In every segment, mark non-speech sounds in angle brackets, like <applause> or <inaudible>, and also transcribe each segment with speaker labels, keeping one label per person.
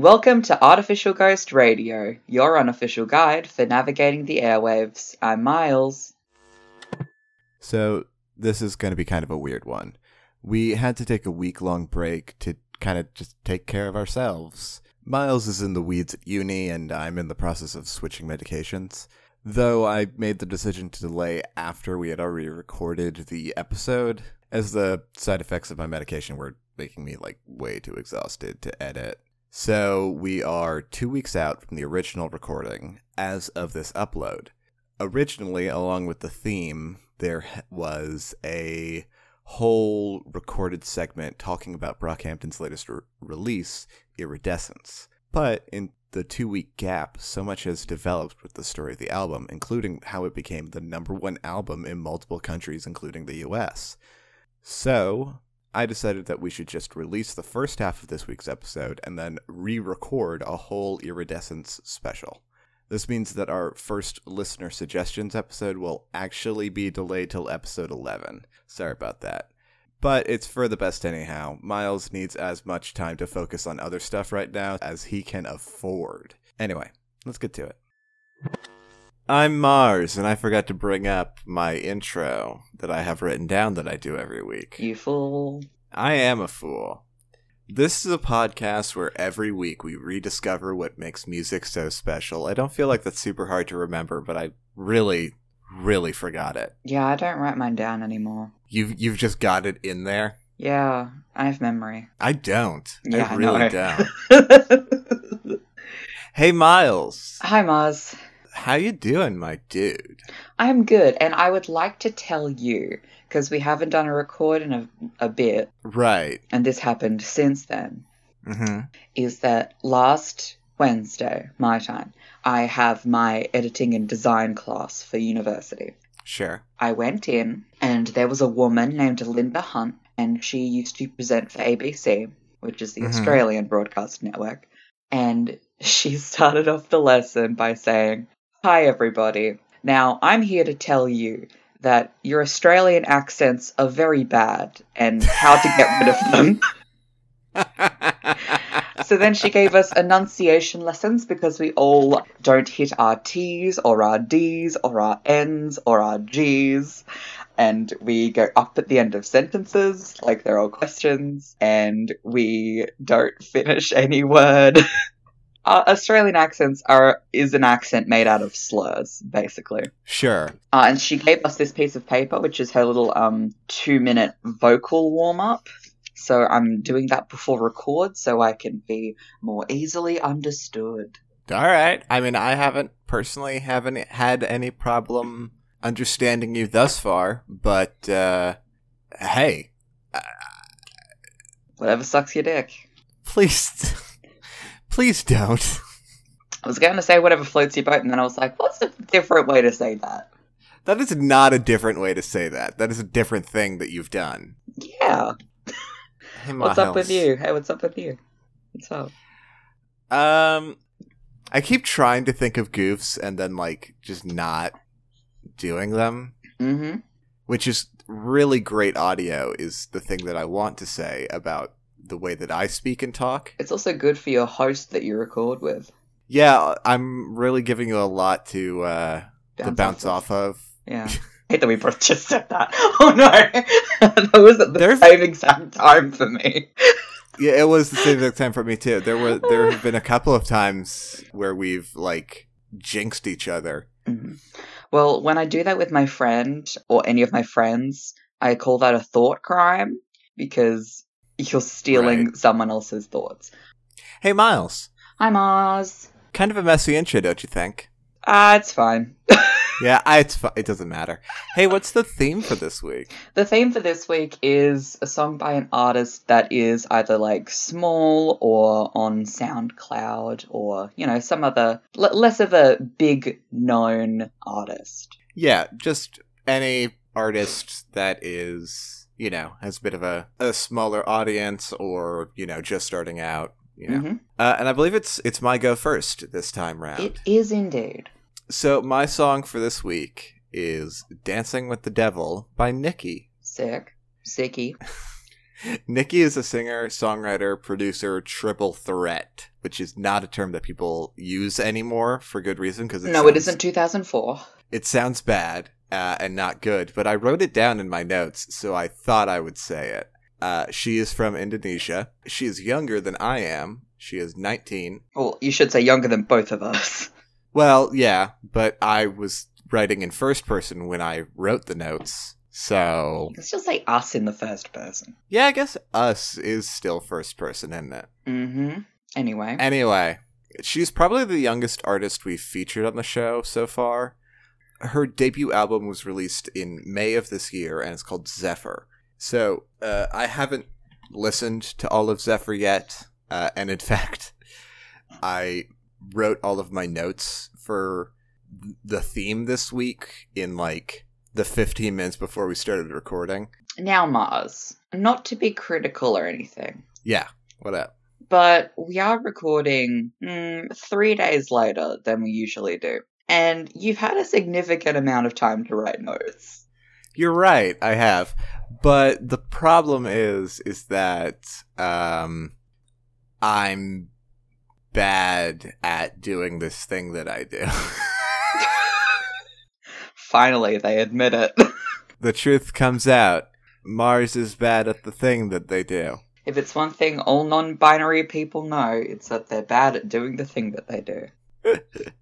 Speaker 1: Welcome to Artificial Ghost Radio, your unofficial guide for navigating the airwaves. I'm Miles.
Speaker 2: So, this is going to be kind of a weird one. We had to take a week long break to kind of just take care of ourselves. Miles is in the weeds at uni, and I'm in the process of switching medications. Though I made the decision to delay after we had already recorded the episode, as the side effects of my medication were making me like way too exhausted to edit. So we are two weeks out from the original recording as of this upload. Originally, along with the theme, there was a whole recorded segment talking about Brockhampton's latest re- release, Iridescence. But in the two week gap, so much has developed with the story of the album, including how it became the number one album in multiple countries, including the US. So, I decided that we should just release the first half of this week's episode and then re record a whole Iridescence special. This means that our first listener suggestions episode will actually be delayed till episode 11. Sorry about that. But it's for the best anyhow. Miles needs as much time to focus on other stuff right now as he can afford. Anyway, let's get to it. I'm Mars, and I forgot to bring up my intro that I have written down that I do every week.
Speaker 1: You fool.
Speaker 2: I am a fool. This is a podcast where every week we rediscover what makes music so special. I don't feel like that's super hard to remember, but I really, really forgot it.
Speaker 1: Yeah, I don't write mine down anymore.
Speaker 2: You've you've just got it in there.
Speaker 1: Yeah, I have memory.
Speaker 2: I don't.
Speaker 1: Yeah,
Speaker 2: I
Speaker 1: I
Speaker 2: really
Speaker 1: know.
Speaker 2: don't. <laughs> Hey Miles,
Speaker 1: Hi, Mars.
Speaker 2: How you doing, my dude?
Speaker 1: I'm good, and I would like to tell you, because we haven't done a record in a, a bit,
Speaker 2: Right.
Speaker 1: and this happened since then,
Speaker 2: Mm-hmm.
Speaker 1: is that last Wednesday, my time, I have my editing and design class for university.
Speaker 2: Sure.
Speaker 1: I went in, and there was a woman named Linda Hunt, and she used to present for ABC, which is the
Speaker 2: Mhm.
Speaker 1: Australian Broadcast Network. And she <laughs> started off the lesson by saying, Hi, everybody. Now, I'm here to tell you that your Australian accents are very bad and how to get rid of them. <laughs> So then she gave us enunciation lessons because we all don't hit our T's or our D's or our N's or our G's. And we go up at the end of sentences like they're all questions, and we don't finish any word. <laughs> uh, Australian accents are is an accent made out of slurs, basically.
Speaker 2: sure.
Speaker 1: Uh, and she gave us this piece of paper, which is her little um two minute vocal warm up. So I'm doing that before record, so I can be more easily understood.
Speaker 2: All right. I mean, I haven't personally haven't had any problem understanding you thus far, but uh, hey,
Speaker 1: Whatever sucks your dick.
Speaker 2: please, <laughs> please don't.
Speaker 1: I was going to say whatever floats your boat, and then I was like, what's a different way to say that?
Speaker 2: That is not a different way to say that. That is a different thing that you've done.
Speaker 1: Yeah.
Speaker 2: Hey,
Speaker 1: What's up with you? Hey, what's up with you? What's up?
Speaker 2: Um, I keep trying to think of goofs and then like just not doing them,
Speaker 1: Mm-hmm.
Speaker 2: which is really great audio. Is the thing that I want to say about the way that I speak and talk.
Speaker 1: It's also good for your host that you record with.
Speaker 2: Yeah, I'm really giving you a lot to uh to bounce
Speaker 1: of.
Speaker 2: off of.
Speaker 1: Yeah. <laughs> I hate that we both just said that. <laughs> Oh no! <laughs> that was at the
Speaker 2: There's-
Speaker 1: same exact time for me.
Speaker 2: Yeah, it was the same exact time for me too. There were there have been a couple of times where we've like jinxed each other.
Speaker 1: Mhm. Well, when I do that with my friend or any of my friends, I call that a thought crime because you're stealing
Speaker 2: Right.
Speaker 1: someone else's thoughts.
Speaker 2: Hey, Miles,
Speaker 1: Hi, Mars.
Speaker 2: kind of a messy intro, don't you think?
Speaker 1: Ah, it's fine. <laughs>
Speaker 2: Yeah, I, it's fu- it doesn't matter. Hey, what's the theme for this week?
Speaker 1: The theme for this week is a song by an artist that is either like small or on SoundCloud or, you know, some other l- less of a big known artist.
Speaker 2: Yeah, just any artist that is, you know, has a bit of a, a smaller audience or, you know, just starting out, you know.
Speaker 1: Mhm.
Speaker 2: Uh, and I believe it's it's my go first this time round.
Speaker 1: It is indeed.
Speaker 2: So my song for this week is "Dancing with the Devil" by NIKI.
Speaker 1: Sick. Sicky. <laughs>
Speaker 2: NIKI is a singer, songwriter, producer, triple threat, which is not a term that people use anymore for good reason because
Speaker 1: no, it isn't 2004.
Speaker 2: It sounds bad uh, and not good, but I wrote it down in my notes, so I thought I would say it. Uh, she is from Indonesia. She is younger than I am. She is 19.
Speaker 1: Well, you should say younger than both of us.
Speaker 2: Well, yeah, but I was writing in first person when I wrote the notes. So,
Speaker 1: Let's just say us in the first person.
Speaker 2: yeah, I guess us is still first person, isn't it?
Speaker 1: Mm-hmm. Anyway.
Speaker 2: Anyway, she's probably the youngest artist we've featured on the show so far. Her debut album was released in May of this year, and it's called Zephyr. So uh, I haven't listened to all of Zephyr yet, uh, and in <laughs> fact, I wrote all of my notes for the theme this week in like the 15 minutes before we started recording.
Speaker 1: Now, Mars, not to be critical or anything,
Speaker 2: Yeah, what up?
Speaker 1: but we are recording mm, three days later than we usually do. And you've had a significant amount of time to write notes.
Speaker 2: You're right, I have. But the problem is is that um I'm bad at doing this thing that I do. <laughs>
Speaker 1: Finally, they admit it. <laughs>
Speaker 2: the truth comes out. Mars is bad at the thing that they do.
Speaker 1: if it's one thing all non binary people know, it's that they're bad at doing the thing that they do. <laughs>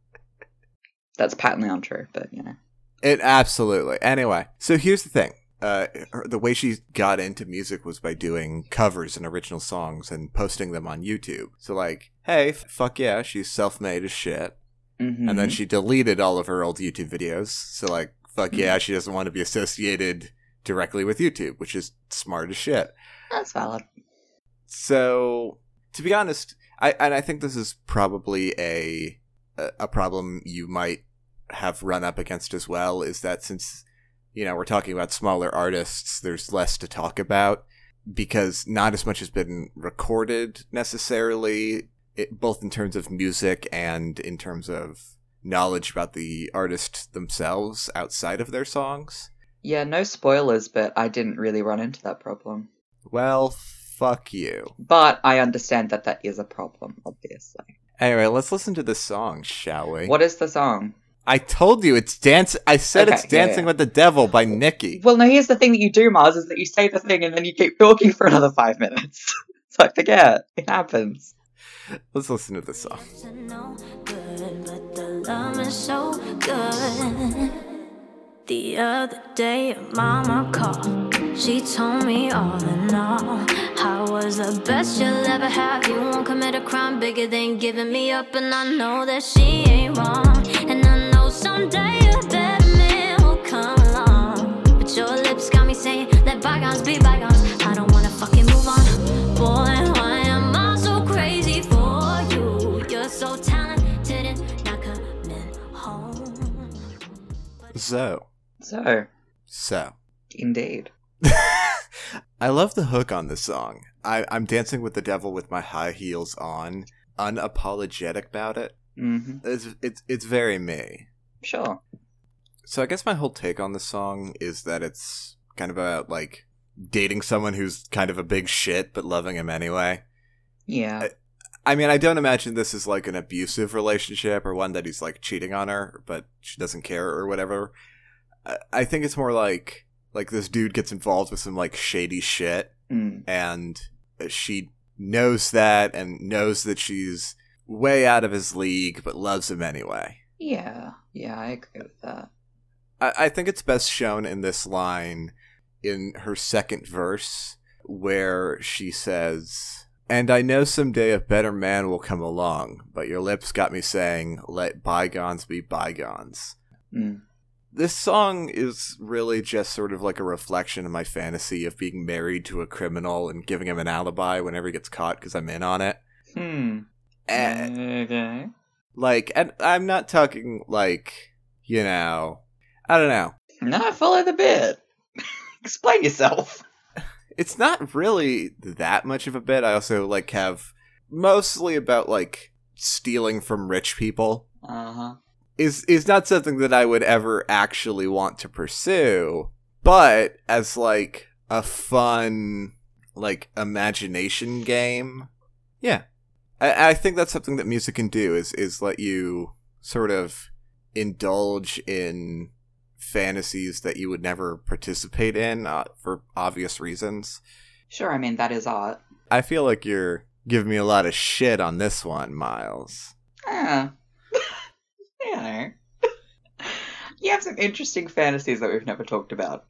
Speaker 1: That's patently untrue, but you know.
Speaker 2: It absolutely. Anyway, so here's the thing. Uh, her- the way she got into music was by doing covers and original songs and posting them on YouTube. So like, hey, f- fuck yeah, she's self-made as shit.
Speaker 1: Mhm.
Speaker 2: and then she deleted all of her old YouTube videos. So like, fuck yeah, she doesn't want to be associated directly with YouTube, which is smart as shit.
Speaker 1: That's valid.
Speaker 2: So to be honest, I and I think this is probably a a problem you might have run up against as well is that since you know we're talking about smaller artists, there's less to talk about because not as much has been recorded necessarily, it, both in terms of music and in terms of knowledge about the artists themselves outside of their songs.
Speaker 1: Yeah, no spoilers, but I didn't really run into that problem.
Speaker 2: Well, fuck you.
Speaker 1: But I understand that that is a problem, obviously.
Speaker 2: Anyway, let's listen to this song, shall we?
Speaker 1: What is the song?
Speaker 2: I told you it's dance. I said it's
Speaker 1: yeah,
Speaker 2: Dancing
Speaker 1: yeah.
Speaker 2: with the Devil by NIKI.
Speaker 1: Well, no, here's the thing that you do, Mars, is that you say the thing and then you keep talking for another five minutes. <laughs> so I forget. It happens.
Speaker 2: Let's listen to this song.
Speaker 3: to no good, but the love is so good. The other day, mama called. She told me all in all, I was the best you'll ever have. You won't commit a crime bigger than giving me up, and I know that she ain't wrong. And I know someday a better man will come along. But your lips got me saying, let bygones be bygones. I don't wanna fucking move on. Boy, why am I so crazy for you? You're so talented and not coming home.
Speaker 2: So,
Speaker 1: So,
Speaker 2: so.
Speaker 1: indeed. <laughs>
Speaker 2: I love the hook on this song. I, I'm dancing with the devil with my high heels on, unapologetic about it.
Speaker 1: hmm
Speaker 2: It's, it's, it's very me.
Speaker 1: Sure.
Speaker 2: So I guess my whole take on this song is that it's kind of about like dating someone who's kind of a big shit but loving him anyway.
Speaker 1: Yeah.
Speaker 2: I mean, I don't imagine this is like an abusive relationship or one that he's like cheating on her, but she doesn't care or whatever. I- I think it's more like like this dude gets involved with some like shady shit,
Speaker 1: Mm.
Speaker 2: and she knows that and knows that she's way out of his league, but loves him anyway.
Speaker 1: Yeah. Yeah, I agree with that.
Speaker 2: I, I think it's best shown in this line in her second verse where she says, And I know someday a better man will come along, but your lips got me saying, Let bygones be bygones.
Speaker 1: Mm.
Speaker 2: This song is really just sort of like a reflection of my fantasy of being married to a criminal and giving him an alibi whenever he gets caught because I'm in on it.
Speaker 1: Hmm.
Speaker 2: And,
Speaker 1: Okay.
Speaker 2: Like, and I'm not talking like, you know, I don't know.
Speaker 1: Now follow the bit. <laughs> Explain yourself.
Speaker 2: it's not really that much of a bit. I also like have mostly about like stealing from rich people
Speaker 1: Uh huh.
Speaker 2: is is not something that I would ever actually want to pursue, but as like a fun like imagination game. Yeah, I, I think that's something that music can do is is let you sort of indulge in fantasies that you would never participate in uh, for obvious reasons.
Speaker 1: Sure, I mean, that is odd.
Speaker 2: I feel like you're giving me a lot of shit on this one, Miles.
Speaker 1: Yeah. you know. you have some interesting fantasies that we've never talked about.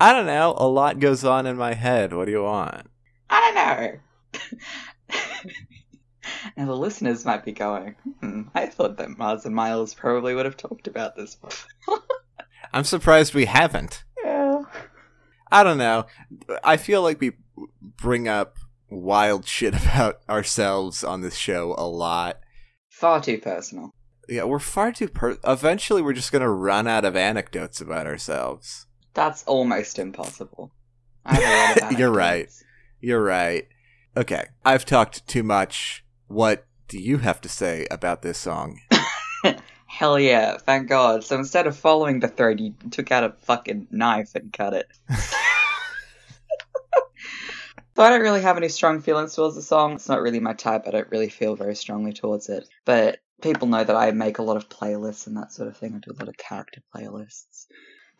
Speaker 2: I don't know. A lot goes on in my head. What do you want?
Speaker 1: I don't know. <laughs> now the listeners might be going, hmm, I thought that Mars and Miles probably would have talked about this before. <laughs>
Speaker 2: I'm surprised we haven't.
Speaker 1: yeah.
Speaker 2: I don't know. I feel like we bring up wild shit <laughs> about ourselves on this show a lot.
Speaker 1: Far too personal.
Speaker 2: Yeah, we're far too per. Eventually, we're just gonna run out of anecdotes about ourselves.
Speaker 1: That's almost impossible. I have a lot of <laughs>
Speaker 2: You're right. You're right. Okay, I've talked too much. What do you have to say about this song? <laughs>
Speaker 1: Hell yeah, thank God. So instead of following the thread, you took out a fucking knife and cut it. <laughs> so I don't really have any strong feelings towards the song. It's not really my type. I don't really feel very strongly towards it. But people know that I make a lot of playlists and that sort of thing. I do a lot of character playlists.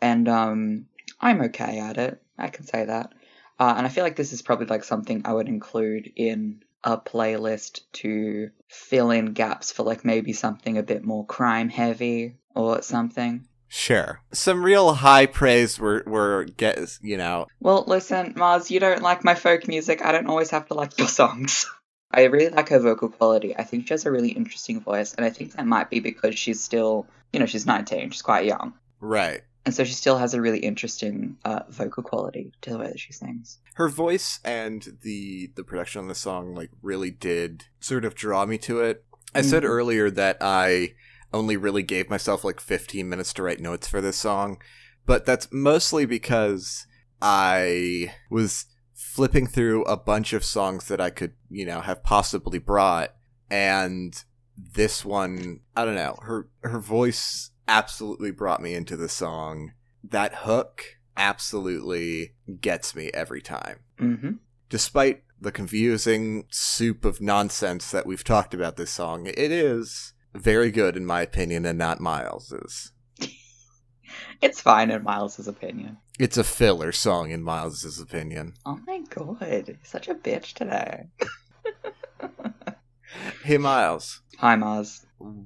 Speaker 1: And um, I'm okay at it. I can say that. Uh, and I feel like this is probably like something I would include in a playlist to fill in gaps for like maybe something a bit more crime heavy or something.
Speaker 2: Sure, some real high praise. were were get you know.
Speaker 1: Well, listen, Mars, you don't like my folk music. I don't always have to like your songs. <laughs> I really like her vocal quality. I think she has a really interesting voice, and I think that might be because she's still, you know, she's 19, she's quite young.
Speaker 2: Right.
Speaker 1: And so she still has a really interesting uh, vocal quality to the way that she sings.
Speaker 2: her voice and the the production on the song like really did sort of draw me to it. I said
Speaker 1: Mhm.
Speaker 2: earlier that I only really gave myself like 15 minutes to write notes for this song, but that's mostly because I was flipping through a bunch of songs that I could, you know, have possibly brought and this one, I don't know, her her voice absolutely brought me into the song. That hook absolutely gets me every time
Speaker 1: Mm-hmm.
Speaker 2: despite the confusing soup of nonsense that we've talked about this song, it is very good in my opinion and not Miles's. <laughs>
Speaker 1: It's fine in Miles's opinion.
Speaker 2: It's a filler song in Miles's opinion.
Speaker 1: Oh my god, such a bitch today. <laughs>
Speaker 2: Hey Miles,
Speaker 1: Hi, Mars.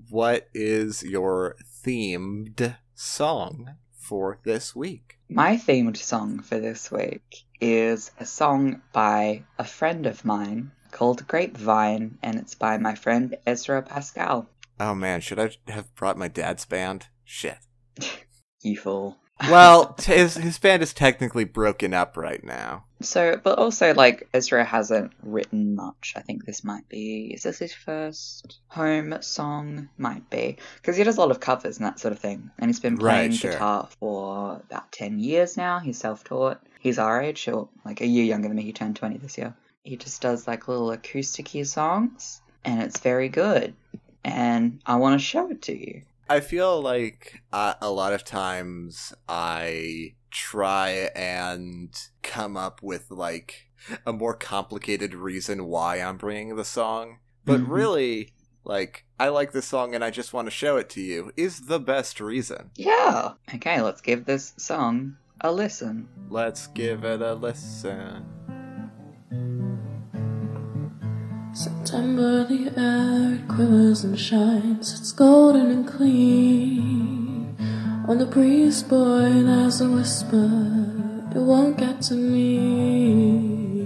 Speaker 2: what is your themed song for this week?
Speaker 1: My themed song for this week is a song by a friend of mine called Grapevine, and it's by my friend Ezra Pascal.
Speaker 2: Oh man, should I have brought my dad's band? Shit. <laughs>
Speaker 1: You fool.
Speaker 2: Well, t- his his band is technically broken up right now.
Speaker 1: So, but also, like, Ezra hasn't written much. I think this might be. Is this his first home song? Might be. Because he does a lot of covers and that sort of thing. And he's been
Speaker 2: Right,
Speaker 1: playing
Speaker 2: sure.
Speaker 1: guitar for about 10 years now. He's self taught. He's our age, or like a year younger than me. He turned 20 this year. He just does like little acoustic songs, and it's very good. And I want to show it to you.
Speaker 2: I feel like uh, a lot of times I try and come up with like a more complicated reason why I'm bringing the song, but
Speaker 1: Mhm.
Speaker 2: really, like I like this song and I just want to show it to you is the best reason.
Speaker 1: Yeah. Okay, let's give this song a listen.
Speaker 2: Let's give it a listen.
Speaker 4: September, the air it quivers and shines. It's golden and clean. On the breeze, boy, there's a whisper. It won't get to me.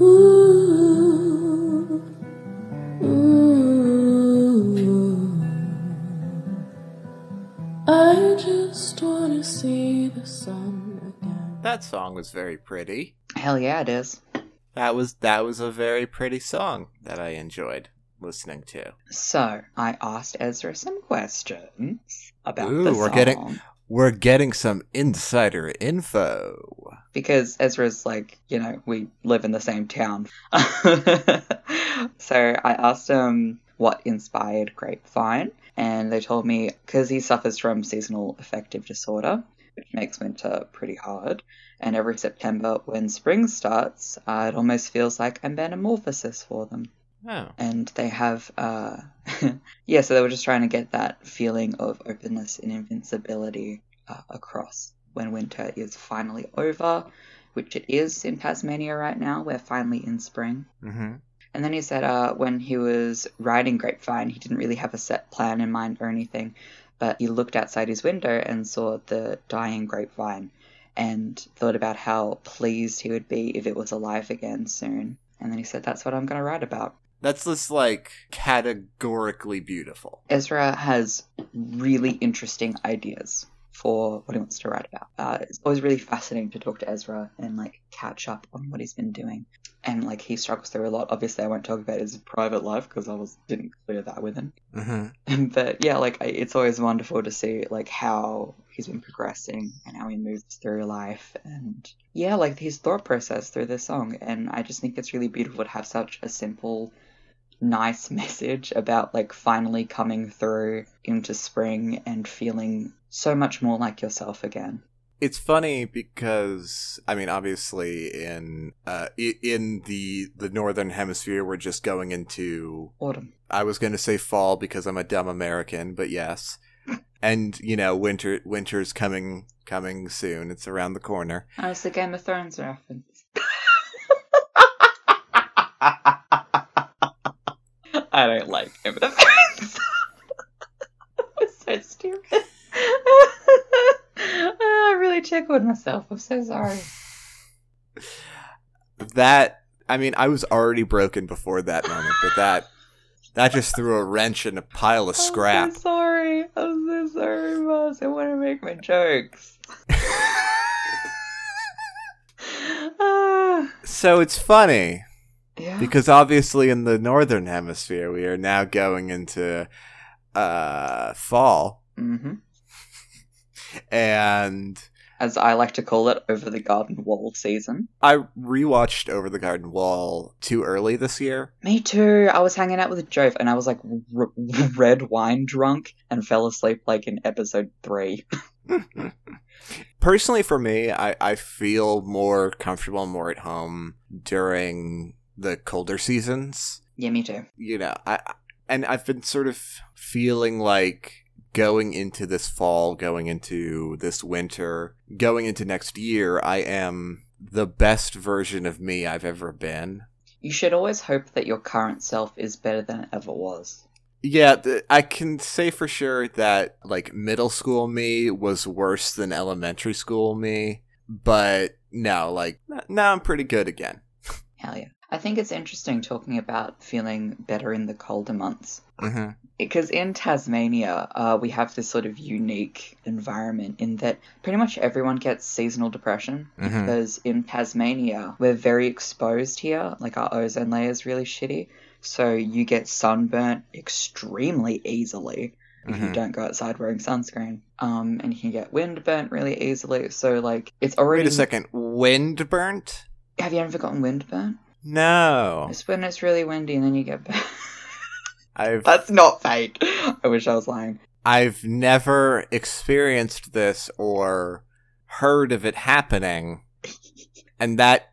Speaker 4: Ooh,
Speaker 2: That song was very pretty.
Speaker 1: Hell yeah, it is.
Speaker 2: That was that was a very pretty song that I enjoyed listening to.
Speaker 1: So, I asked Ezra some questions about
Speaker 2: Ooh,
Speaker 1: the
Speaker 2: we're getting- We're getting some insider info.
Speaker 1: because Ezra's like, you know, we live in the same town. <laughs> so I asked him what inspired Grapevine, and they told me because he suffers from seasonal affective disorder, which makes winter pretty hard. And every September, when spring starts, uh, it almost feels like a metamorphosis for them.
Speaker 2: Oh.
Speaker 1: And they have, uh, <laughs> yeah, so they were just trying to get that feeling of openness and invincibility uh, across when winter is finally over, which it is in Tasmania right now. We're finally in spring.
Speaker 2: Mm-hmm.
Speaker 1: And then he said uh, when he was writing Grapevine, he didn't really have a set plan in mind or anything, but he looked outside his window and saw the dying grapevine and thought about how pleased he would be if it was alive again soon. And then he said, That's what I'm going to write about.
Speaker 2: That's just like categorically beautiful.
Speaker 1: Ezra has really interesting ideas for what he wants to write about. Uh, it's always really fascinating to talk to Ezra and like catch up on what he's been doing. And like he struggles through a lot. Obviously, I won't talk about his private life because I was didn't clear that with him.
Speaker 2: Mm-hmm. <laughs>
Speaker 1: but yeah, like I- it's always wonderful to see like how he's been progressing and how he moves through life and yeah, like his thought process through this song. And I just think it's really beautiful to have such a simple, nice <laughs> message about like finally coming through into spring and feeling so much more like yourself again.
Speaker 2: It's funny because I mean, obviously, in uh, in the the northern hemisphere, we're just going into.
Speaker 1: Autumn.
Speaker 2: I was going to say fall because I'm a dumb American, but yes, <laughs> and you know, winter winter's coming coming soon. It's around the corner.
Speaker 1: Oh, it's the Game of Thrones reference. <laughs> I don't like him. <laughs> Thrones. <laughs> It's so stupid. <laughs> I really tickled myself. I'm so sorry.
Speaker 2: That I mean, I was already broken before that moment, but that that just threw a wrench in a pile of scrap.
Speaker 1: I'm so sorry. I'm so sorry, boss. I want to make my jokes. Ah,
Speaker 2: so it's funny
Speaker 1: yeah.
Speaker 2: because obviously in the northern hemisphere we are now going into uh fall
Speaker 1: hmm
Speaker 2: and
Speaker 1: As I like to call it, over the garden wall season.
Speaker 2: I rewatched Over the Garden Wall too early this year.
Speaker 1: Me too. I was hanging out with Jove and I was like r- <laughs> red wine drunk and fell asleep like in episode three. <laughs>
Speaker 2: Personally, for me, I, I feel more comfortable, more at home during the colder seasons.
Speaker 1: Yeah, me too.
Speaker 2: You know, I and I've been sort of feeling like going into this fall, going into this winter, going into next year, I am the best version of me I've ever been.
Speaker 1: You should always hope that your current self is better than it ever was.
Speaker 2: Yeah, th- I can say for sure that like middle school me was worse than elementary school me, but no, like now I'm pretty good again. <laughs>
Speaker 1: Hell yeah. I think it's interesting talking about feeling better in the colder months.
Speaker 2: hmm
Speaker 1: Because in Tasmania, uh, we have this sort of unique environment in that pretty much everyone gets seasonal depression.
Speaker 2: Mhm.
Speaker 1: Because in Tasmania, we're very exposed here. Like our ozone layer is really shitty. So you get sunburnt extremely easily if you
Speaker 2: Mhm.
Speaker 1: don't go outside wearing sunscreen. Um, and you can get wind burnt really easily. So like it's already.
Speaker 2: Wait a second, wind burnt?
Speaker 1: Have you ever gotten wind burnt?
Speaker 2: No,
Speaker 1: It's when it's really windy and then you get burnt. <laughs>
Speaker 2: I've
Speaker 1: That's not fake. I wish I was lying.
Speaker 2: I've never experienced this or heard of it happening, <laughs> and that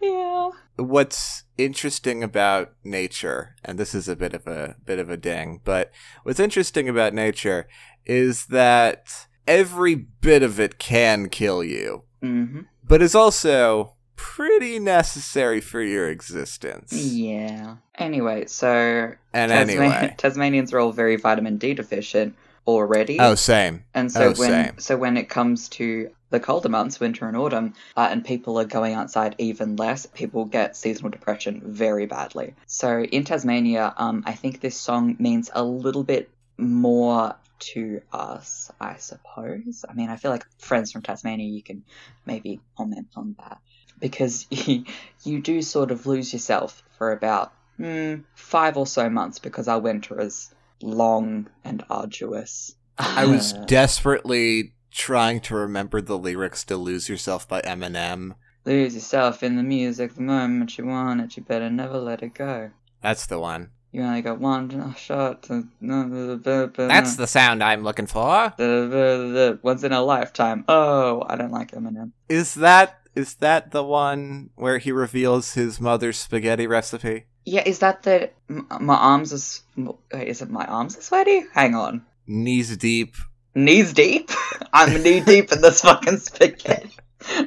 Speaker 1: yeah.
Speaker 2: what's interesting about nature and this is a bit of a bit of a ding but what's interesting about nature is that every bit of it can kill you
Speaker 1: hmm
Speaker 2: but is also pretty necessary for your existence
Speaker 1: Yeah. Anyway, so
Speaker 2: and
Speaker 1: Tasma-
Speaker 2: anyway <laughs>
Speaker 1: Tasmanians are all very vitamin D deficient already.
Speaker 2: oh same
Speaker 1: and so
Speaker 2: oh,
Speaker 1: when
Speaker 2: same.
Speaker 1: so when it comes to the colder months, winter and autumn, uh, and people are going outside even less, people get seasonal depression very badly. So in Tasmania, um, I think this song means a little bit more to us, I suppose. I mean, I feel like friends from Tasmania, you can maybe comment on that because <laughs> you do sort of lose yourself for about mm, five or so months because our winter is long and arduous.
Speaker 2: i was desperately trying to remember the lyrics to "Lose Yourself" by Eminem.
Speaker 1: Lose yourself in the music the moment you want it. You better never let it go.
Speaker 2: That's the one.
Speaker 1: You only got one shot.
Speaker 2: That's the sound I'm looking for.
Speaker 1: the <laughs> once in a lifetime. Oh, I don't like Eminem.
Speaker 2: Is that is that the one where he reveals his mother's spaghetti recipe?
Speaker 1: Yeah, is that the m- my arms is wait, is it my arms are sweaty? Hang on,
Speaker 2: Knees deep.
Speaker 1: knees deep. <laughs> I'm knee deep in this fucking spaghetti.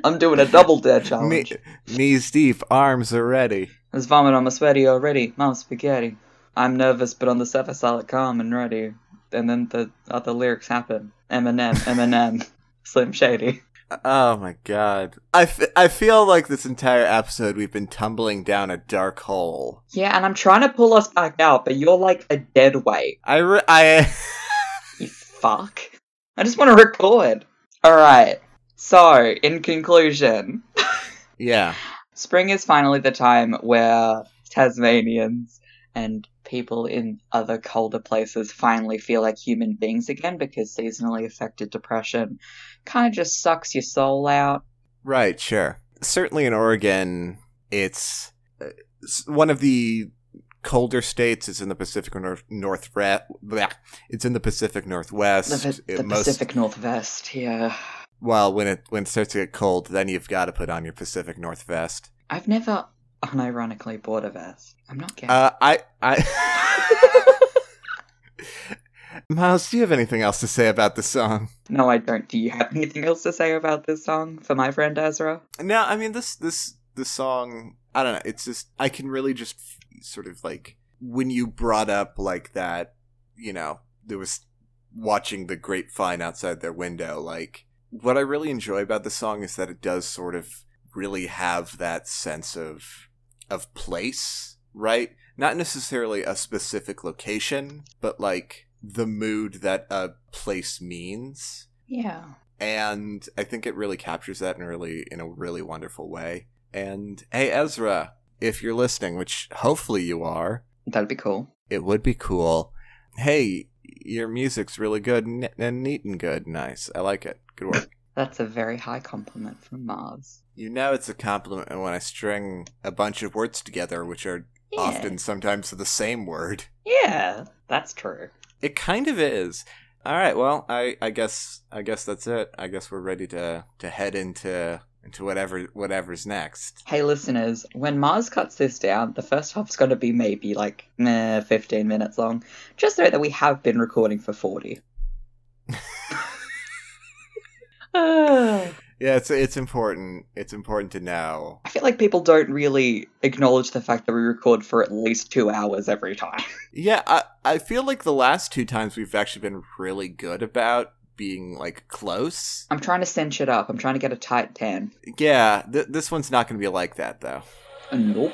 Speaker 1: I'm doing a double dare <laughs>
Speaker 2: Knee,
Speaker 1: challenge.
Speaker 2: knees deep. Arms are ready.
Speaker 1: There's vomit on my sweaty already. Mom spaghetti. I'm nervous, but on the surface I look calm and ready. And then the other lyrics happen. Eminem, Eminem, <laughs> Slim Shady.
Speaker 2: Oh my god. I, f- I feel like this entire episode we've been tumbling down a dark hole.
Speaker 1: Yeah, and I'm trying to pull us back out, but you're like a dead weight.
Speaker 2: I re- I <laughs>
Speaker 1: You fuck. I just want to record. Alright. So, in conclusion, <laughs>
Speaker 2: yeah.
Speaker 1: spring is finally the time where Tasmanians and people in other colder places finally feel like human beings again because seasonally affected depression kind of just sucks your soul out.
Speaker 2: Right, sure. Certainly in Oregon, it's uh, one of the colder states. It's in the Pacific North Northwest. It's in the Pacific Northwest.
Speaker 1: The, the
Speaker 2: most-
Speaker 1: Pacific Northwest, yeah.
Speaker 2: well, when it when it starts to get cold, then you've got to put on your Pacific Northwest.
Speaker 1: I've never unironically bought a vest. I'm not gay.
Speaker 2: Uh, I I. <laughs> <laughs> Miles, do you have anything else to say about the song?
Speaker 1: no, I don't. Do you have anything else to say about this song for my friend Ezra?
Speaker 2: No, I mean this this this song. I don't know. It's just I can really just sort of like when you brought up like that. You know, there was watching the grapevine outside their window. Like what I really enjoy about the song is that it does sort of really have that sense of of place, right? Not necessarily a specific location, but like the mood that a place means
Speaker 1: Yeah.
Speaker 2: and I think it really captures that in a really in a really wonderful way. And hey, Ezra, if you're listening, which hopefully you are,
Speaker 1: That'd be cool.
Speaker 2: it would be cool. Hey, your music's really good and, and neat and good. Nice, I like it. Good work. <laughs>
Speaker 1: That's a very high compliment from Mars.
Speaker 2: you know it's a compliment when I string a bunch of words together, which are
Speaker 1: Yeah.
Speaker 2: often sometimes the same word.
Speaker 1: Yeah, that's true.
Speaker 2: It kind of is. All right, well, I, I guess I guess that's it. I guess we're ready to to head into into whatever whatever's next.
Speaker 1: Hey, listeners, when Mars cuts this down, the first half's going to be maybe like meh, 15 minutes long. Just know that we have been recording for 40. Ah. <laughs> <sighs> <sighs> <sighs> <laughs>
Speaker 2: Yeah, it's it's important. It's important to know.
Speaker 1: I feel like people don't really acknowledge the fact that we record for at least two hours every time. <laughs>
Speaker 2: Yeah, I I feel like the last two times we've actually been really good about being like close.
Speaker 1: I'm trying to cinch it up. I'm trying to get a tight 10.
Speaker 2: Yeah, th- this one's not going to be like that though.
Speaker 1: Nope.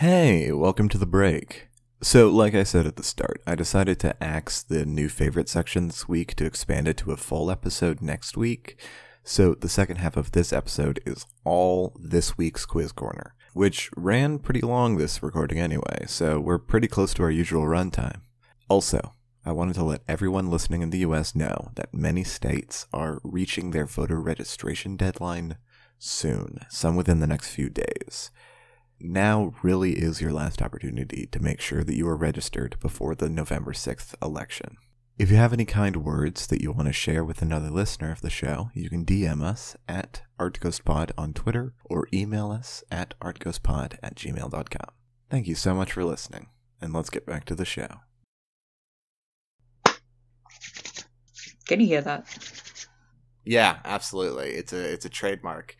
Speaker 2: Hey, welcome to the break. So, like I said at the start, I decided to axe the new favorite section this week to expand it to a full episode next week. So, the second half of this episode is all this week's quiz corner, which ran pretty long this recording anyway, so we're pretty close to our usual runtime. Also, I wanted to let everyone listening in the US know that many states are reaching their voter registration deadline soon, some within the next few days now really is your last opportunity to make sure that you are registered before the November 6th election. If you have any kind words that you want to share with another listener of the show, you can DM us at ArtGhostPod on Twitter or email us at artghostpod at gmail.com. Thank you so much for listening, and let's get back to the show.
Speaker 1: Can you hear that?
Speaker 2: Yeah, absolutely. It's a it's a trademark.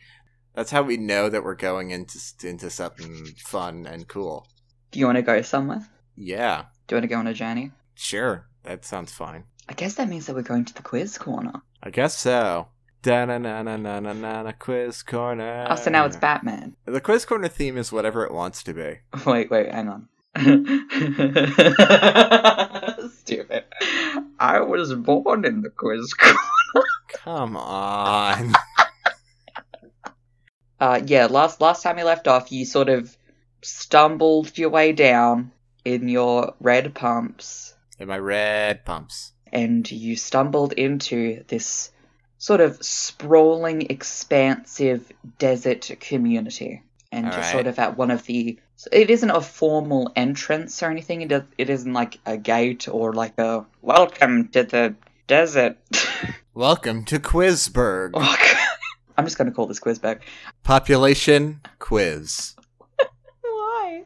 Speaker 2: That's how we know that we're going into into something fun and cool.
Speaker 1: Do you want to go somewhere?
Speaker 2: Yeah,
Speaker 1: Do you want to go on a journey?
Speaker 2: sure. That sounds fine.
Speaker 1: I guess that means that we're going to the quiz corner.
Speaker 2: I guess so. Da na na na na na na na quiz corner.
Speaker 1: Oh, so now it's Batman.
Speaker 2: The quiz corner theme is whatever it wants to be. <laughs>
Speaker 1: Wait, wait, hang on. <laughs> Stupid. I was born in the quiz corner.
Speaker 2: Come on. <laughs>
Speaker 1: Uh, yeah, last last time we left off, you sort of stumbled your way down in your red pumps,
Speaker 2: In my red pumps.
Speaker 1: and you stumbled into this sort of sprawling, expansive desert community. And
Speaker 2: All
Speaker 1: you're
Speaker 2: right.
Speaker 1: sort of at one of the. It isn't a formal entrance or anything. It, does, it isn't like a gate or like a welcome to the desert. <laughs>
Speaker 2: Welcome to Quizburg.
Speaker 1: Oh. I'm just going to call this quiz back.
Speaker 2: Population quiz. <laughs>
Speaker 1: Why?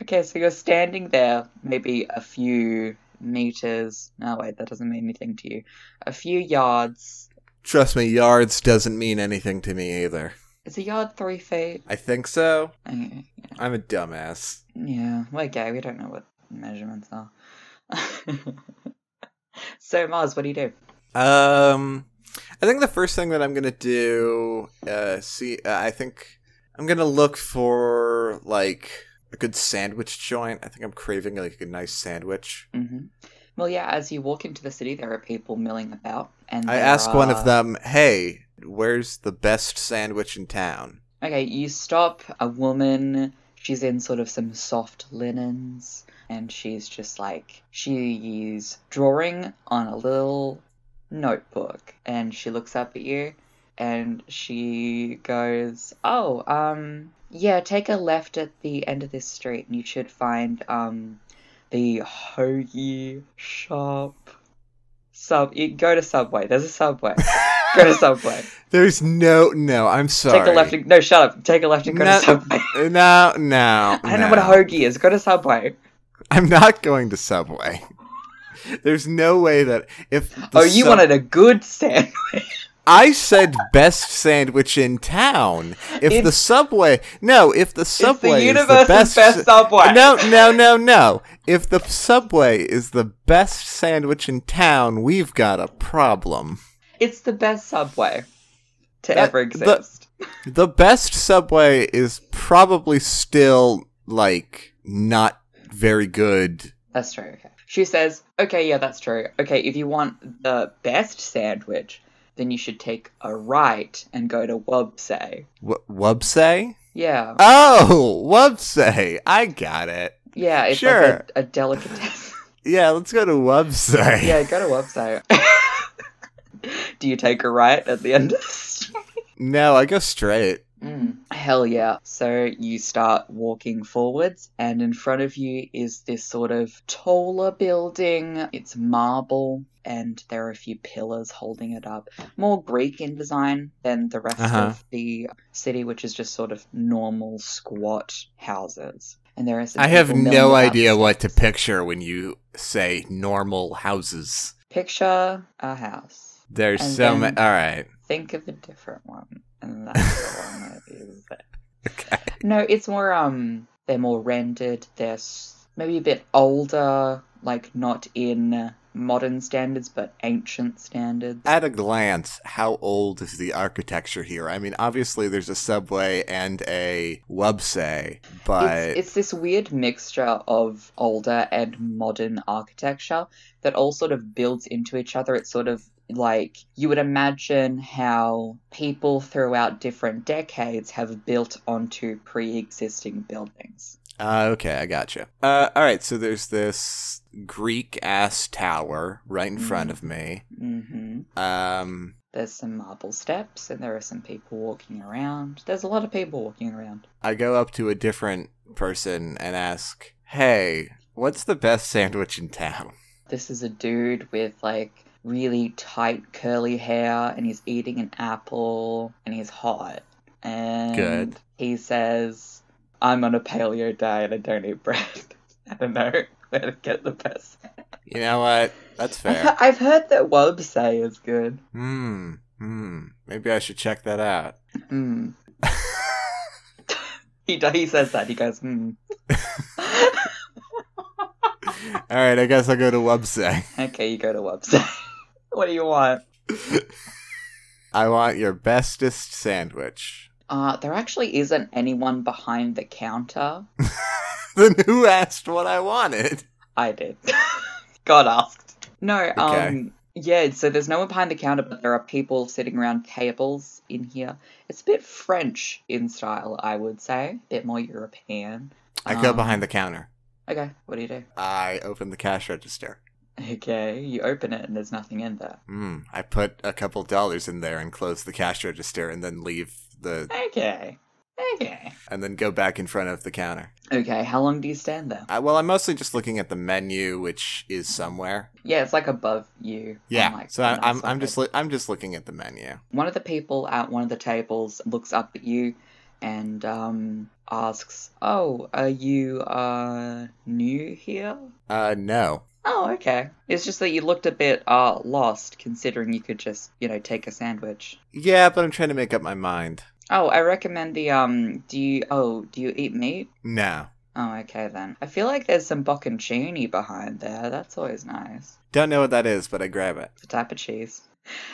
Speaker 1: Okay, so you're standing there, maybe a few meters. No, wait, that doesn't mean anything to you. A few yards.
Speaker 2: Trust me, yards doesn't mean anything to me either.
Speaker 1: Is a yard three feet?
Speaker 2: I think so.
Speaker 1: Okay,
Speaker 2: I'm a dumbass.
Speaker 1: Yeah, we're gay. We don't know what measurements are. <laughs> so, Mars, what do you do?
Speaker 2: Um, I think the first thing that I'm gonna do, uh, see, uh, I think I'm gonna look for like a good sandwich joint. I think I'm craving like a nice sandwich.
Speaker 1: Mm-hmm. Well, yeah, as you walk into the city, there are people milling about, and
Speaker 2: I ask one of them, "Hey, where's the best sandwich in town?"
Speaker 1: Okay, you stop a woman. She's in sort of some soft linens, and she's just like she is drawing on a little notebook, and she looks up at you, and she goes, "Oh, um, yeah, take a left at the end of this street, and you should find um the hoagie shop." Sub, you go to Subway. There's a Subway. <laughs> go to Subway.
Speaker 2: There's no, no. I'm sorry.
Speaker 1: Take a left. And, no, shut up. Take a left and go
Speaker 2: No.
Speaker 1: to Subway. <laughs>
Speaker 2: No, no.
Speaker 1: I don't know what a hoagie is. Go to Subway.
Speaker 2: I'm not going to Subway. There's no way that if
Speaker 1: oh, you wanted a good sandwich.
Speaker 2: I said best sandwich in town. If the subway, no, if the subway
Speaker 1: it's the
Speaker 2: is the best,
Speaker 1: best, Subway.
Speaker 2: no, no, no, no. If the subway is the best sandwich in town, we've got a problem.
Speaker 1: It's the best Subway to
Speaker 2: That-
Speaker 1: ever
Speaker 2: the-
Speaker 1: exist.
Speaker 2: The best subway is probably still like not very good.
Speaker 1: That's true. Okay. She says, "Okay, yeah, that's true. Okay, if you want the best sandwich, then you should take a right and go to Wubsay.
Speaker 2: W- Wubsay?
Speaker 1: Yeah,
Speaker 2: Oh, Wubsay. I got it.
Speaker 1: yeah, it's
Speaker 2: Sure.
Speaker 1: like a, a delicatessen. <laughs>
Speaker 2: Yeah, let's go to Wubsay.
Speaker 1: yeah, go to Wubsay. <laughs> Do you take a right at the end of the street? <laughs>
Speaker 2: No, I go straight.
Speaker 1: Hell yeah. So you start walking forwards, and in front of you is this sort of taller building. It's marble, and there are a few pillars holding it up. More Greek in design than the rest
Speaker 2: Uh-huh.
Speaker 1: of the city, which is just sort of normal, squat houses. And there are
Speaker 2: I have no idea
Speaker 1: the
Speaker 2: what to picture when you say normal houses.
Speaker 1: Picture a house.
Speaker 2: There's
Speaker 1: And
Speaker 2: so many. All right.
Speaker 1: Think of a different one, and that's the one that is there.
Speaker 2: Okay.
Speaker 1: No, it's more um they're more rendered. They're s- maybe a bit older, like not in modern standards but ancient standards.
Speaker 2: At a glance, how old is the architecture here? I mean, obviously there's a subway and a Wubsay, but
Speaker 1: It's, it's this weird mixture of older and modern architecture that all sort of builds into each other. It's sort of like you would imagine how people throughout different decades have built onto pre existing buildings.
Speaker 2: uh, okay, I gotcha. Uh, all right, so there's this Greek ass tower right in front of me.
Speaker 1: hmm
Speaker 2: Um,
Speaker 1: There's some marble steps, and there are some people walking around. There's a lot of people walking around.
Speaker 2: I go up to a different person and ask, "Hey, what's the best sandwich in town?"
Speaker 1: This is a dude with like really tight curly hair, and he's eating an apple, and he's hot. And
Speaker 2: Good.
Speaker 1: he says, "I'm on a paleo diet. I don't eat bread. <laughs> I don't know where to get the best."
Speaker 2: You know what? That's <laughs> fair.
Speaker 1: I've heard that Wubsay is good.
Speaker 2: Hmm. Hmm. Maybe I should check that out.
Speaker 1: Hmm. <laughs> he he says that. He goes, "Hmm."
Speaker 2: All right, I guess I'll go to Wubsay.
Speaker 1: Okay, you go to Wubsay. What do you want? <laughs>
Speaker 2: I want your bestest sandwich.
Speaker 1: Uh, there actually isn't anyone behind the counter. <laughs>
Speaker 2: then who asked what I wanted?
Speaker 1: I did. <laughs> God asked. No,
Speaker 2: Okay.
Speaker 1: um, Yeah, so there's no one behind the counter, but there are people sitting around tables in here. It's a bit French in style, I would say. A bit more European.
Speaker 2: I go
Speaker 1: Um,
Speaker 2: behind the counter.
Speaker 1: Okay, what do you do?
Speaker 2: I open the cash register.
Speaker 1: Okay, you open it and there's nothing in there.
Speaker 2: Mm, I put a couple dollars in there and close the cash register and then leave the
Speaker 1: Okay, okay.
Speaker 2: and then go back in front of the counter.
Speaker 1: Okay, how long do you stand there?
Speaker 2: I, well, I'm mostly just looking at the menu, which is somewhere.
Speaker 1: Yeah, it's like above you.
Speaker 2: Yeah,
Speaker 1: like,
Speaker 2: so I, I'm I'm just li- I'm just looking at the menu.
Speaker 1: One of the people at one of the tables looks up at you and um asks, "Oh, are you uh new here?"
Speaker 2: Uh, no.
Speaker 1: Oh, okay. It's just that you looked a bit uh lost, considering you could just you know take a sandwich.
Speaker 2: Yeah, but I'm trying to make up my mind.
Speaker 1: Oh, I recommend the um. Do you oh do you eat meat?
Speaker 2: No.
Speaker 1: Oh, okay then. I feel like there's some bocconcini behind there. That's always nice.
Speaker 2: Don't know what that is, but I grab it.
Speaker 1: It's a type of cheese.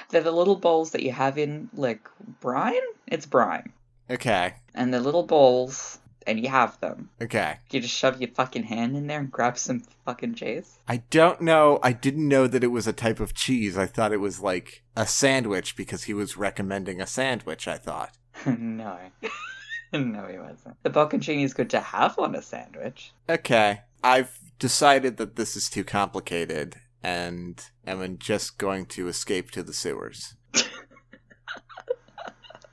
Speaker 1: They're the little balls that you have in like brine. It's brine,
Speaker 2: Okay.
Speaker 1: and they're little balls, and you have them.
Speaker 2: Okay.
Speaker 1: You just shove your fucking hand in there and grab some fucking cheese.
Speaker 2: I don't know. I didn't know that it was a type of cheese. I thought it was like a sandwich because he was recommending a sandwich, I thought. <laughs>
Speaker 1: no, <laughs> no, he wasn't. The bocconcini is good to have on a sandwich.
Speaker 2: Okay. I've decided that this is too complicated and am just going to escape to the sewers. <laughs>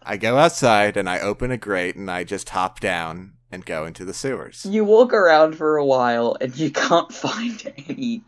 Speaker 2: I go outside and I open a grate and I just hop down and go into the sewers.
Speaker 1: You walk around for a while and you can't <laughs> find any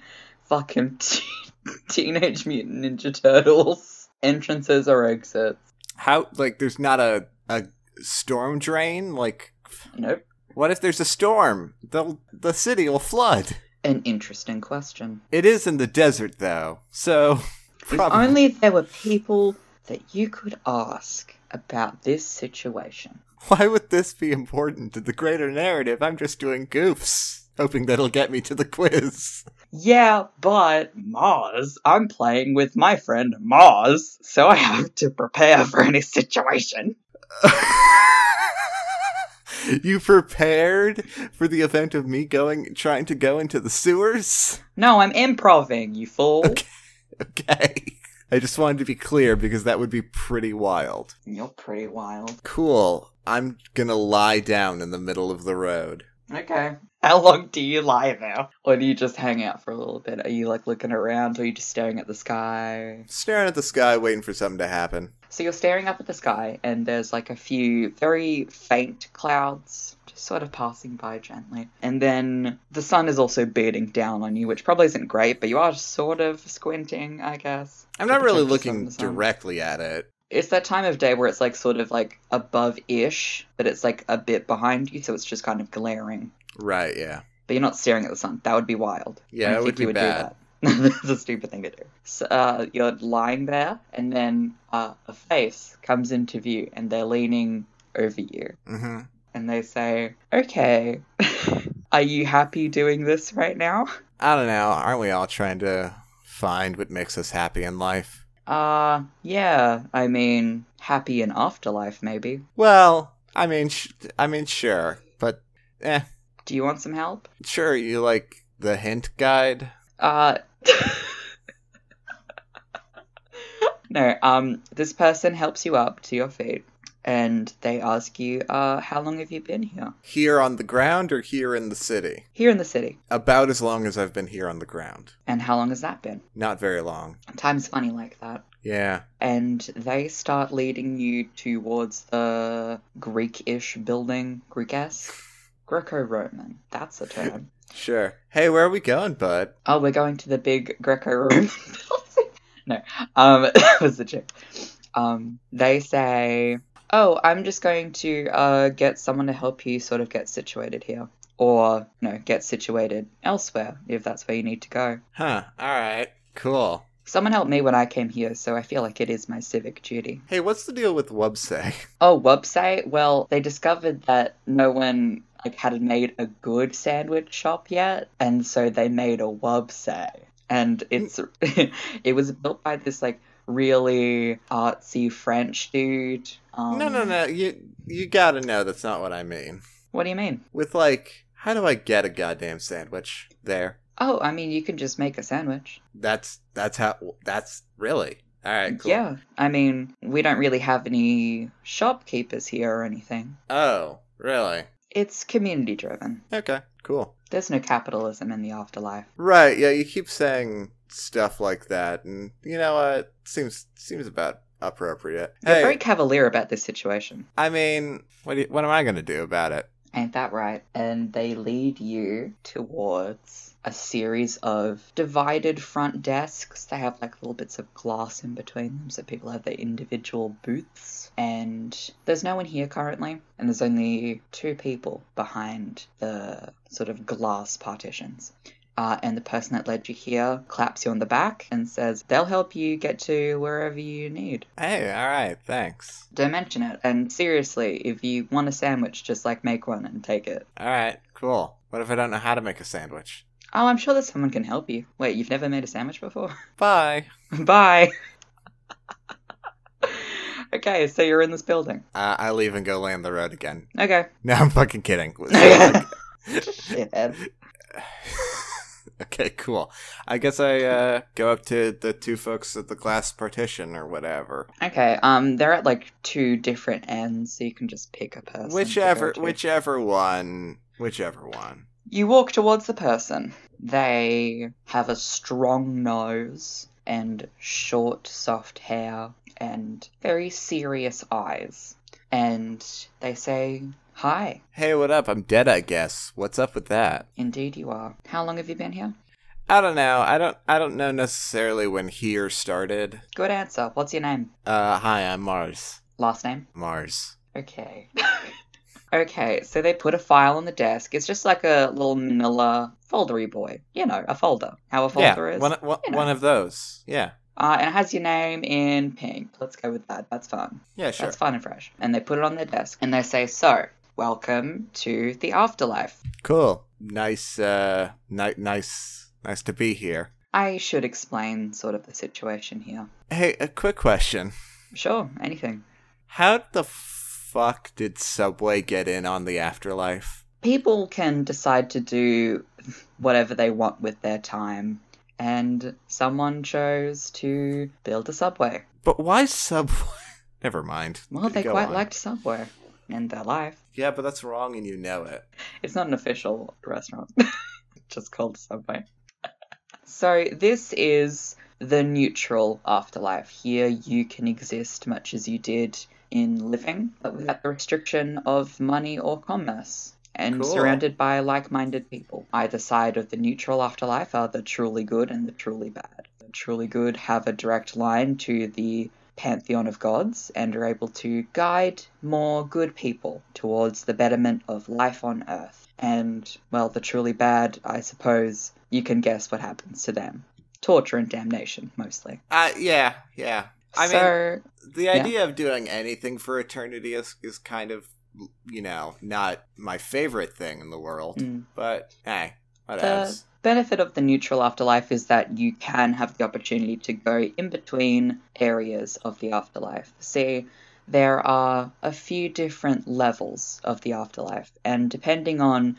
Speaker 1: fucking te- <laughs> Teenage Mutant Ninja Turtles entrances or exits.
Speaker 2: How like there's not a a storm drain? Like
Speaker 1: Nope.
Speaker 2: what if there's a storm? The the city will flood.
Speaker 1: An interesting question.
Speaker 2: It is in the desert though. So <laughs>
Speaker 1: If
Speaker 2: probably
Speaker 1: only there were people that you could ask about this situation.
Speaker 2: why would this be important to the greater narrative? I'm just doing goofs, hoping that'll get me to the quiz.
Speaker 1: Yeah, but Mars, I'm playing with my friend Mars, so I have to prepare for any situation. <laughs>
Speaker 2: you prepared for the event of me going trying to go into the sewers?
Speaker 1: No, I'm improving, you fool.
Speaker 2: Okay. I just wanted to be clear because that would be pretty wild.
Speaker 1: You're pretty wild.
Speaker 2: Cool. I'm gonna lie down in the middle of the road.
Speaker 1: Okay. How long do you lie there? Or do you just hang out for a little bit? Are you like looking around or are you just staring at the sky?
Speaker 2: Staring at the sky, waiting for something to happen.
Speaker 1: So you're staring up at the sky and there's like a few very faint clouds sort of passing by gently. And then the sun is also beating down on you, which probably isn't great, but you are sort of squinting, I guess.
Speaker 2: I'm not really
Speaker 1: protect yourself from
Speaker 2: looking directly at it.
Speaker 1: It's that time of day where it's like sort of like above ish, but it's like a bit behind you, so it's just kind of glaring.
Speaker 2: Right, yeah.
Speaker 1: But you're not staring at the sun. That would be wild.
Speaker 2: Yeah,
Speaker 1: I
Speaker 2: it would
Speaker 1: think you
Speaker 2: be bad.
Speaker 1: do that. <laughs> That's a stupid thing to do. So, uh, you're lying there, and then uh, a face comes into view, and they're leaning over you,
Speaker 2: Mm-hmm.
Speaker 1: And they say, "Okay, <laughs> are you happy doing this right now?"
Speaker 2: I don't know. Aren't we all trying to find what makes us happy in life?
Speaker 1: Uh, yeah. I mean, happy in afterlife, maybe.
Speaker 2: Well, I mean, sh- I mean, sure, but eh,
Speaker 1: Do you want some help?
Speaker 2: sure. You like the hint guide?
Speaker 1: Uh. <laughs> no, um, this person helps you up to your feet and they ask you, uh, how long have you been here?
Speaker 2: Here on the ground or here in the city?
Speaker 1: Here in the city.
Speaker 2: About as long as I've been here on the ground.
Speaker 1: And how long has that been?
Speaker 2: Not very long.
Speaker 1: Time's funny like that.
Speaker 2: Yeah.
Speaker 1: And they start leading you towards the Greek ish building. Greek esque? Greco Roman. That's a term. <laughs>
Speaker 2: Sure. Hey, where are we going, bud?
Speaker 1: Oh, we're going to the big Greco-Roman <laughs> building. No, um, <laughs> that was the joke. Um, they say, "Oh, I'm just going to uh get someone to help you sort of get situated here, or no, get situated elsewhere if that's where you need to go."
Speaker 2: Huh. All right. Cool.
Speaker 1: Someone helped me when I came here, so I feel like it is my civic duty.
Speaker 2: Hey, what's the deal with Wubsay? <laughs>
Speaker 1: Oh, website. Well, they discovered that no one like had made a good sandwich shop yet, and so they made a website. And it's <laughs> it was built by this like really artsy French dude. Um,
Speaker 2: no, no, no. You you gotta know that's not what I mean.
Speaker 1: What do you mean?
Speaker 2: With like, how do I get a goddamn sandwich there?
Speaker 1: Oh, I mean, you can just make a sandwich.
Speaker 2: That's that's how. That's really all right. Cool.
Speaker 1: Yeah, I mean, we don't really have any shopkeepers here or anything.
Speaker 2: Oh, really?
Speaker 1: It's community driven.
Speaker 2: Okay. Cool.
Speaker 1: There's no capitalism in the afterlife.
Speaker 2: Right. Yeah. You keep saying stuff like that, and you know what? Seems seems about appropriate.
Speaker 1: You're
Speaker 2: Hey,
Speaker 1: very cavalier about this situation.
Speaker 2: I mean, what you, what am I gonna do about it?
Speaker 1: Ain't that right? And they lead you towards a series of divided front desks. They have like little bits of glass in between them so people have their individual booths. And there's no one here currently, and there's only two people behind the sort of glass partitions. Uh, and the person that led you here claps you on the back and says they'll help you get to wherever you need.
Speaker 2: Hey. All right. Thanks.
Speaker 1: Don't mention it. And seriously, if you want a sandwich, just like make one and take it.
Speaker 2: All right. Cool. What if I don't know how to make a sandwich?
Speaker 1: Oh, I'm sure that someone can help you. Wait, you've never made a sandwich before? <laughs>
Speaker 2: Bye.
Speaker 1: Bye. <laughs> okay, so you're in this building.
Speaker 2: Uh, I leave and go land the road again.
Speaker 1: Okay. <laughs>
Speaker 2: No, I'm fucking kidding. <laughs> okay, cool. I guess I uh, go up to the two folks at the glass partition or whatever.
Speaker 1: Okay, um, they're at like two different ends, so you can just pick a person.
Speaker 2: Whichever,
Speaker 1: go to.
Speaker 2: whichever one, whichever one.
Speaker 1: You walk towards the person. They have a strong nose and short, soft hair and very serious eyes. And they say, Hi,
Speaker 2: Hey, what up? I'm dead, I guess. What's up with that?
Speaker 1: indeed you are. How long have you been here?
Speaker 2: I don't know. I don't. I don't know necessarily when here started.
Speaker 1: Good answer. What's your name?
Speaker 2: Uh, hi, I'm Mars.
Speaker 1: Last name?
Speaker 2: Mars.
Speaker 1: Okay. <laughs> okay, so they put a file on the desk. It's just like a little manila foldery boy. You know, a folder. How a folder
Speaker 2: yeah,
Speaker 1: is.
Speaker 2: one, one,
Speaker 1: you know.
Speaker 2: one of those. Yeah.
Speaker 1: Uh, and it has your name in pink. Let's go with that. That's fun.
Speaker 2: Yeah, sure.
Speaker 1: That's fun and fresh. And they put it on their desk and they say, So, welcome to the afterlife.
Speaker 2: Cool. Nice. Uh, ni- nice. Nice to be here.
Speaker 1: I should explain sort of the situation here.
Speaker 2: Hey, a quick question.
Speaker 1: Sure, anything.
Speaker 2: How the fuck did Subway get in on the afterlife?
Speaker 1: People can decide to do whatever they want with their time, and someone chose to build a subway.
Speaker 2: But why Subway? <laughs> Never mind.
Speaker 1: Well, they
Speaker 2: Go
Speaker 1: quite
Speaker 2: on.
Speaker 1: liked Subway in their life.
Speaker 2: Yeah, but that's wrong, and you know it.
Speaker 1: It's not an official restaurant, <laughs> just called Subway. <laughs> so, this is the neutral afterlife. Here, you can exist much as you did in living, but without the restriction of money or commerce. And
Speaker 2: Cool.
Speaker 1: surrounded by like minded people. Either side of the neutral afterlife are the truly good and the truly bad. The truly good have a direct line to the pantheon of gods and are able to guide more good people towards the betterment of life on earth. And, well, the truly bad, I suppose, you can guess what happens to them. Torture and damnation, mostly.
Speaker 2: Uh, yeah, yeah. I mean,
Speaker 1: so,
Speaker 2: the
Speaker 1: yeah.
Speaker 2: idea of doing anything for eternity is, is kind of, you know, not my favorite thing in the world.
Speaker 1: Mm.
Speaker 2: But, hey, what
Speaker 1: the
Speaker 2: else?
Speaker 1: Benefit of the neutral afterlife is that you can have the opportunity to go in between areas of the afterlife. See, there are a few different levels of the afterlife, and depending on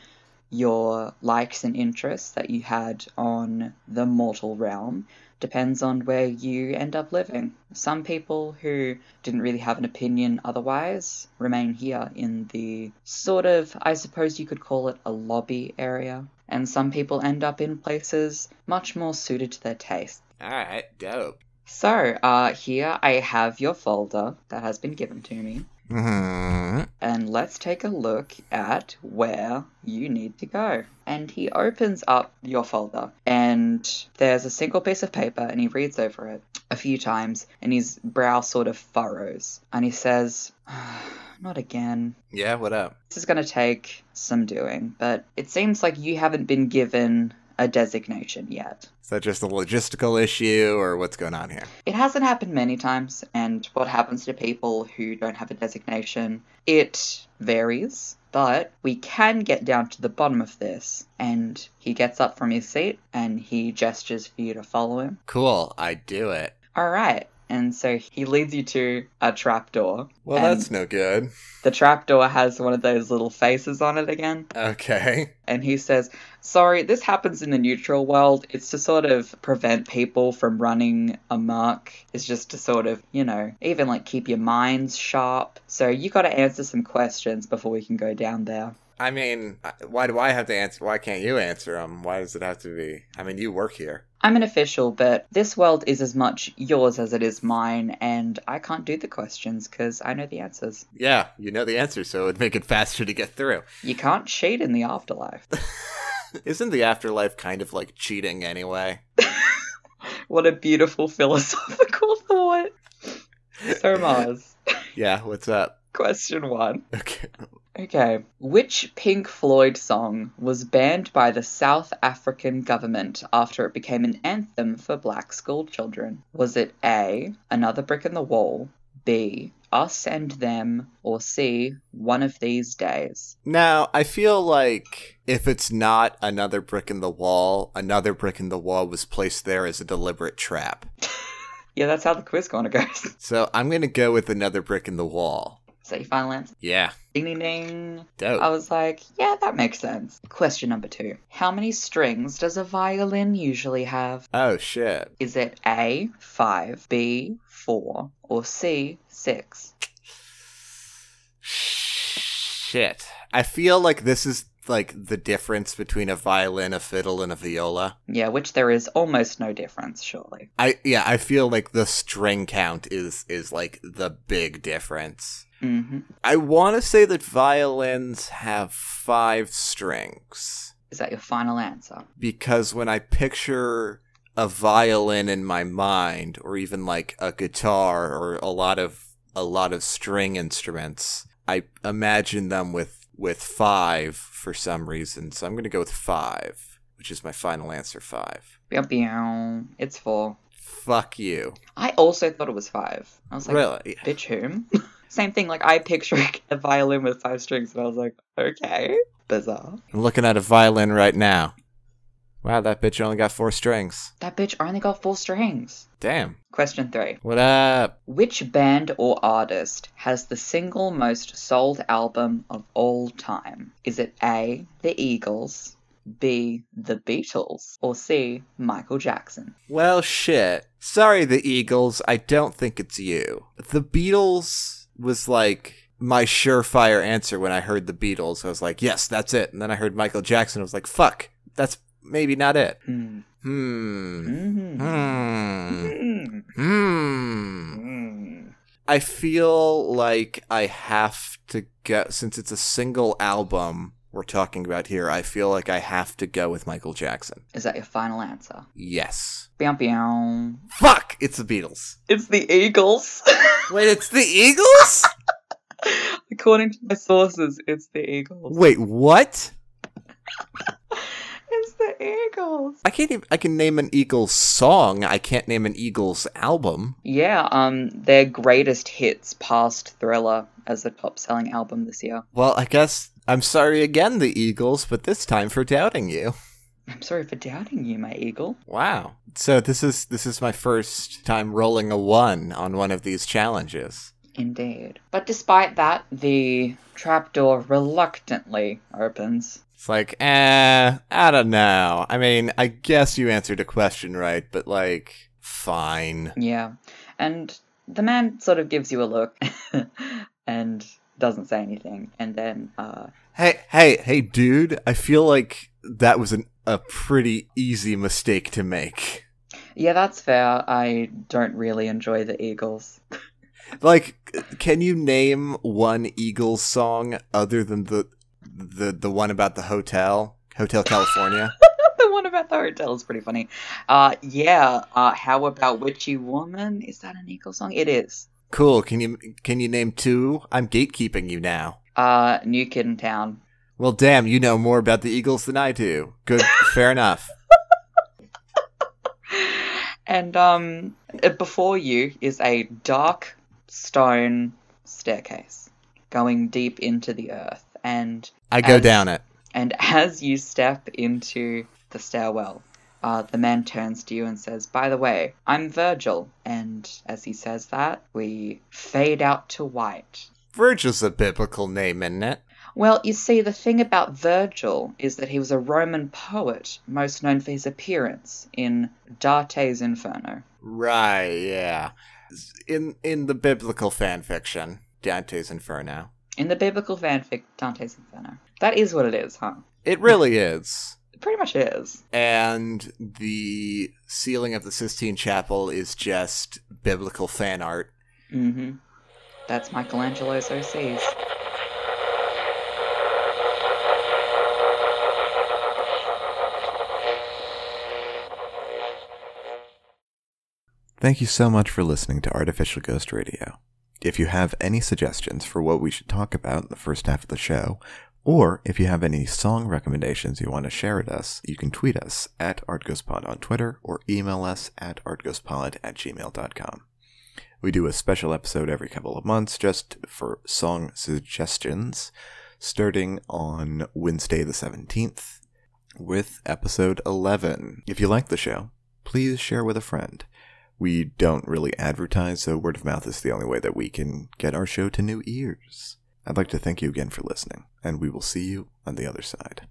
Speaker 1: your likes and interests that you had on the mortal realm depends on where you end up living. Some people who didn't really have an opinion otherwise remain here in the sort of, I suppose you could call it a lobby area. And some people end up in places much more suited to their taste.
Speaker 2: Alright, dope.
Speaker 1: So, uh, here I have your folder that has been given to me.
Speaker 2: Mm-hmm.
Speaker 1: and let's take a look at where you need to go. And he opens up your folder, and there's a single piece of paper, and he reads over it a few times, and his brow sort of furrows, and he says, <sighs> Not again.
Speaker 2: Yeah, what up?
Speaker 1: This is going to take some doing, but it seems like you haven't been given a designation yet.
Speaker 2: Is that just a logistical issue, or what's going on here?
Speaker 1: It hasn't happened many times, and what happens to people who don't have a designation, it varies. But we can get down to the bottom of this. And he gets up from his seat and he gestures for you to follow him.
Speaker 2: Cool, I do it.
Speaker 1: All right. And so he leads you to a trapdoor.
Speaker 2: Well, that's no good.
Speaker 1: The trapdoor has one of those little faces on it again.
Speaker 2: Okay.
Speaker 1: And he says, Sorry, this happens in the neutral world. It's to sort of prevent people from running amok. It's just to sort of, you know, even like keep your minds sharp. So you got to answer some questions before we can go down there.
Speaker 2: I mean, why do I have to answer? Why can't you answer them? Why does it have to be? I mean, you work here.
Speaker 1: I'm an official, but this world is as much yours as it is mine, and I can't do the questions because I know the answers.
Speaker 2: Yeah, you know the answer, so it'd make it faster to get through.
Speaker 1: You can't cheat in the afterlife. <laughs>
Speaker 2: Isn't the afterlife kind of like cheating anyway? <laughs>
Speaker 1: what a beautiful philosophical <laughs> thought. So, Mars,
Speaker 2: Yeah, what's up?
Speaker 1: question one.
Speaker 2: Okay.
Speaker 1: Okay. Which Pink Floyd song was banned by the South African government after it became an anthem for black school children? Was it A, Another Brick in the Wall, B, Us and Them, or C, One of These Days?
Speaker 2: Now, I feel like if it's not another brick in the wall, another brick in the wall was placed there as a deliberate trap. <laughs>
Speaker 1: Yeah, that's how the quiz corner goes.
Speaker 2: So I'm gonna go with another brick in the wall.
Speaker 1: Final answer?
Speaker 2: Yeah.
Speaker 1: Ding ding ding.
Speaker 2: Dope.
Speaker 1: I was like, yeah, that makes sense. Question number two. How many strings does a violin usually have?
Speaker 2: oh shit.
Speaker 1: Is it A, 5, B, 4, or C, 6?
Speaker 2: Shit. I feel like this is like the difference between a violin, a fiddle, and a viola.
Speaker 1: Yeah, which there is almost no difference, surely.
Speaker 2: I yeah, I feel like the string count is is like the big difference.
Speaker 1: Hmm
Speaker 2: I want to say that violins have 5 strings
Speaker 1: Is that your final answer?
Speaker 2: because when I picture a violin in my mind or even like a guitar or a lot of a lot of string instruments, I imagine them with with 5 for some reason. So I'm going to go with 5, which is my final answer 5.
Speaker 1: Meow, meow. It's 4.
Speaker 2: Fuck you.
Speaker 1: I also thought it was 5. I was like,
Speaker 2: really?
Speaker 1: bitch, whom? <laughs> Same thing, like, I picture <laughs> a violin with 5 strings, and I was like, okay. Bizarre.
Speaker 2: I'm looking at a violin right now. Wow, that bitch only got 4 strings.
Speaker 1: That bitch only got 4 strings.
Speaker 2: Damn.
Speaker 1: Question 3.
Speaker 2: What up?
Speaker 1: Which band or artist has the single most sold album of all time? Is it A, The Eagles, B, The Beatles, or C, Michael Jackson?
Speaker 2: Well, shit. Sorry, the Eagles. I don't think it's you. The Beatles was like my surefire answer when I heard the Beatles. I was like, yes, that's it. And then I heard Michael Jackson. I was like, fuck, that's maybe not it.
Speaker 1: Hmm.
Speaker 2: Hmm.
Speaker 1: Mm-hmm.
Speaker 2: Hmm.
Speaker 1: Hmm.
Speaker 2: Hmm.
Speaker 1: Hmm.
Speaker 2: I feel like I have to go, since it's a single album we're talking about here, I feel like I have to go with Michael Jackson.
Speaker 1: Is that your final answer?
Speaker 2: Yes.
Speaker 1: Bam bam.
Speaker 2: Fuck! It's the Beatles.
Speaker 1: It's the Eagles. <laughs>
Speaker 2: Wait, it's the Eagles?
Speaker 1: According to my sources, it's the Eagles.
Speaker 2: Wait, what? <laughs>
Speaker 1: It's the Eagles.
Speaker 2: I can't even. I can name an Eagles song. I can't name an Eagles album.
Speaker 1: Yeah, um, their greatest hits passed Thriller as the top selling album this year.
Speaker 2: Well, I guess I'm sorry again, the Eagles, but this time for doubting you.
Speaker 1: I'm sorry for doubting you, my eagle.
Speaker 2: Wow. So this is this is my first time rolling a one on one of these challenges.
Speaker 1: Indeed. But despite that, the trapdoor reluctantly opens.
Speaker 2: It's like, eh, I don't know. I mean, I guess you answered a question right, but like, fine.
Speaker 1: Yeah. And the man sort of gives you a look <laughs> and doesn't say anything. And then, uh,
Speaker 2: Hey, hey, hey, dude! I feel like that was an, a pretty easy mistake to make.
Speaker 1: yeah, that's fair. I don't really enjoy the Eagles.
Speaker 2: Like, can you name one Eagles song other than the the the one about the hotel, Hotel California? <laughs>
Speaker 1: the one about the hotel is pretty funny. Uh, yeah. Uh, how about Witchy Woman? Is that an Eagles song? It is.
Speaker 2: Cool. Can you can you name two? I'm gatekeeping you now.
Speaker 1: Uh, New Kid in Town.
Speaker 2: Well, damn, you know more about the Eagles than I do. Good, <laughs> fair enough.
Speaker 1: And um, before you is a dark stone staircase going deep into the earth. And
Speaker 2: I go
Speaker 1: As-
Speaker 2: down it.
Speaker 1: and as you step into the stairwell, uh, the man turns to you and says, By the way, I'm Virgil. And as he says that, we fade out to white.
Speaker 5: Virgil's a biblical name, isn't it?
Speaker 1: Well, you see, the thing about Virgil is that he was a Roman poet, most known for his appearance in Dante's Inferno.
Speaker 5: Right, yeah. In in the biblical fan fiction, Dante's Inferno.
Speaker 1: In the biblical fanfic, Dante's Inferno. That is what it is, huh?
Speaker 5: It really is.
Speaker 1: It pretty much is.
Speaker 5: And the ceiling of the Sistine Chapel is just biblical fan art.
Speaker 1: Mm-hmm. That's Michelangelo's OCs.
Speaker 5: Thank you so much for listening to Artificial Ghost Radio. If you have any suggestions for what we should talk about in the first half of the show, or if you have any song recommendations you want to share with us, you can tweet us at ArtGhostPod on Twitter or email us at artghostpod at gmail.com. We do a special episode every couple of months just for song suggestions, starting on Wednesday the 17th with episode 11. If you like the show, please share with a friend. We don't really advertise, so word of mouth is the only way that we can get our show to new ears. I'd like to thank you again for listening, and we will see you on the other side.